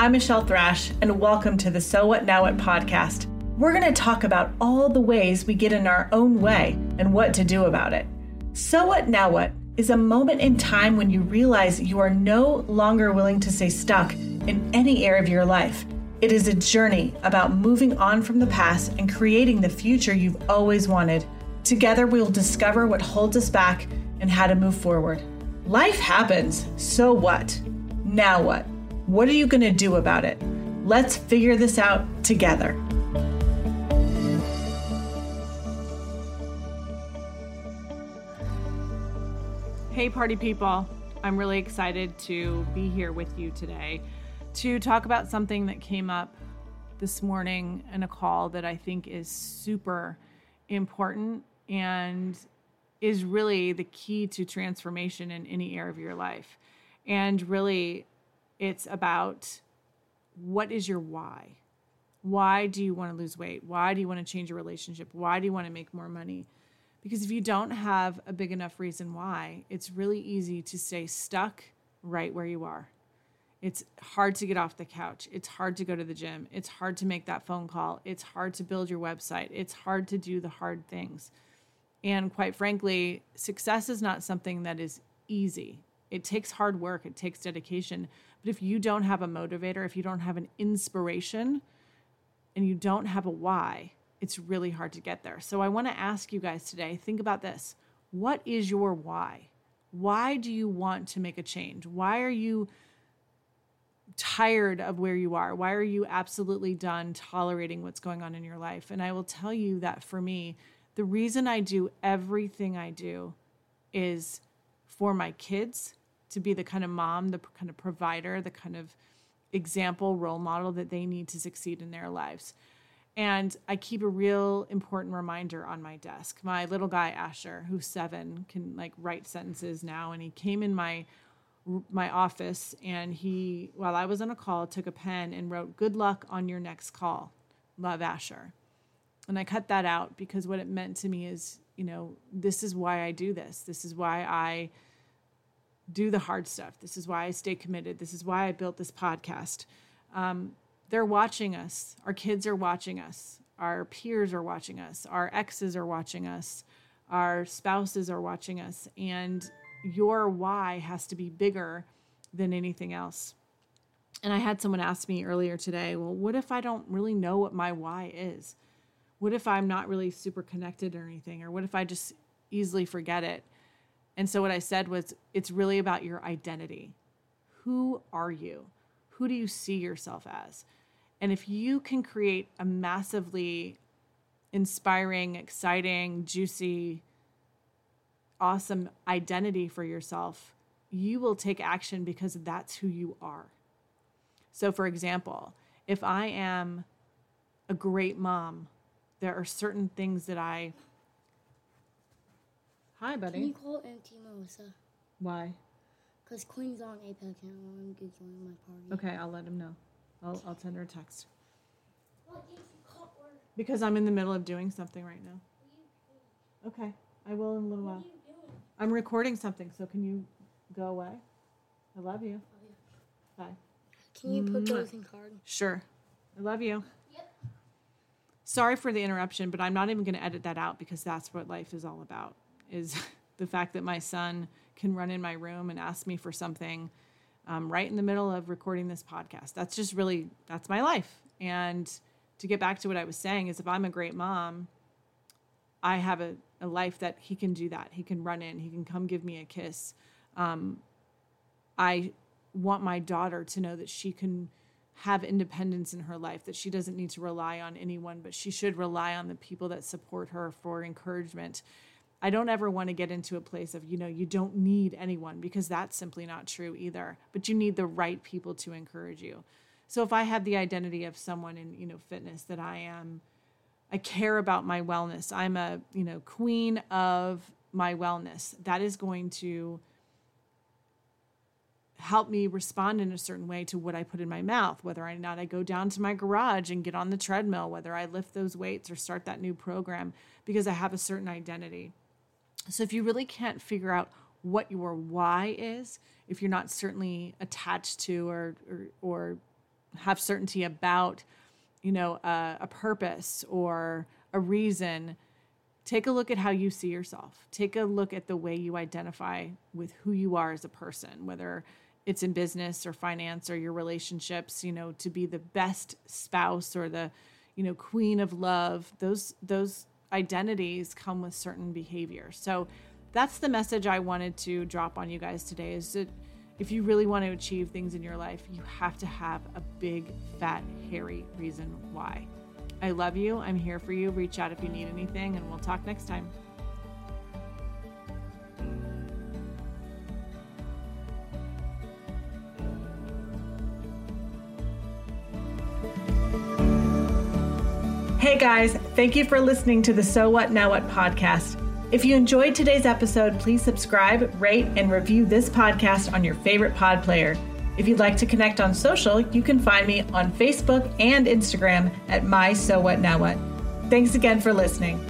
I'm Michelle Thrash, and welcome to the So What Now What podcast. We're going to talk about all the ways we get in our own way and what to do about it. So What Now What is a moment in time when you realize you are no longer willing to stay stuck in any area of your life. It is a journey about moving on from the past and creating the future you've always wanted. Together, we will discover what holds us back and how to move forward. Life happens, so what? Now what? What are you going to do about it? Let's figure this out together. Hey, party people. I'm really excited to be here with you today to talk about something that came up this morning in a call that I think is super important and is really the key to transformation in any area of your life. And really, it's about what is your why? Why do you want to lose weight? Why do you want to change your relationship? Why do you want to make more money? Because if you don't have a big enough reason why, it's really easy to stay stuck right where you are. It's hard to get off the couch. It's hard to go to the gym. It's hard to make that phone call. It's hard to build your website. It's hard to do the hard things. And quite frankly, success is not something that is easy. It takes hard work, it takes dedication. But if you don't have a motivator, if you don't have an inspiration, and you don't have a why, it's really hard to get there. So I want to ask you guys today think about this. What is your why? Why do you want to make a change? Why are you tired of where you are? Why are you absolutely done tolerating what's going on in your life? And I will tell you that for me, the reason I do everything I do is for my kids to be the kind of mom, the kind of provider, the kind of example, role model that they need to succeed in their lives. And I keep a real important reminder on my desk. My little guy Asher, who's seven, can like write sentences now, and he came in my my office and he, while I was on a call, took a pen and wrote "Good luck on your next call, love Asher." And I cut that out because what it meant to me is, you know, this is why I do this. This is why I do the hard stuff. This is why I stay committed. This is why I built this podcast. Um, they're watching us. Our kids are watching us. Our peers are watching us. Our exes are watching us. Our spouses are watching us. And your why has to be bigger than anything else. And I had someone ask me earlier today, well, what if I don't really know what my why is? What if I'm not really super connected or anything? Or what if I just easily forget it? And so what I said was, it's really about your identity. Who are you? Who do you see yourself as? And if you can create a massively inspiring, exciting, juicy, awesome identity for yourself, you will take action because that's who you are. So, for example, if I am a great mom, there are certain things that I. Hi, buddy. Can you call Auntie Melissa? Why? Because Queen's on Apex and I want him to join my party. Okay, I'll let him know. I'll, I'll send her a text. Because I'm in the middle of doing something right now. Okay, I will in a little while. are you doing? I'm recording something, so can you go away? I love you. Oh, Bye. Can you put those in card? Sure. I love you. Yep. Sorry for the interruption, but I'm not even going to edit that out because that's what life is all about. Is the fact that my son can run in my room and ask me for something um, right in the middle of recording this podcast. That's just really that's my life. And to get back to what I was saying is, if I'm a great mom, I have a, a life that he can do that. He can run in. He can come give me a kiss. Um, I want my daughter to know that she can have independence in her life, that she doesn't need to rely on anyone, but she should rely on the people that support her for encouragement. I don't ever want to get into a place of, you know, you don't need anyone because that's simply not true either, but you need the right people to encourage you. So if I have the identity of someone in, you know, fitness that I am, I care about my wellness. I'm a, you know, queen of my wellness. That is going to help me respond in a certain way to what I put in my mouth, whether or not I go down to my garage and get on the treadmill, whether I lift those weights or start that new program, because I have a certain identity. So if you really can't figure out what your why is, if you're not certainly attached to or or, or have certainty about, you know, a, a purpose or a reason, take a look at how you see yourself. Take a look at the way you identify with who you are as a person, whether it's in business or finance or your relationships, you know, to be the best spouse or the, you know, queen of love. Those those identities come with certain behaviors. So that's the message I wanted to drop on you guys today is that if you really want to achieve things in your life, you have to have a big, fat, hairy reason why. I love you. I'm here for you. Reach out if you need anything, and we'll talk next time. Hey guys, thank you for listening to the So What Now What podcast. If you enjoyed today's episode, please subscribe, rate, and review this podcast on your favorite pod player. If you'd like to connect on social, you can find me on Facebook and Instagram at My So What Now What. Thanks again for listening.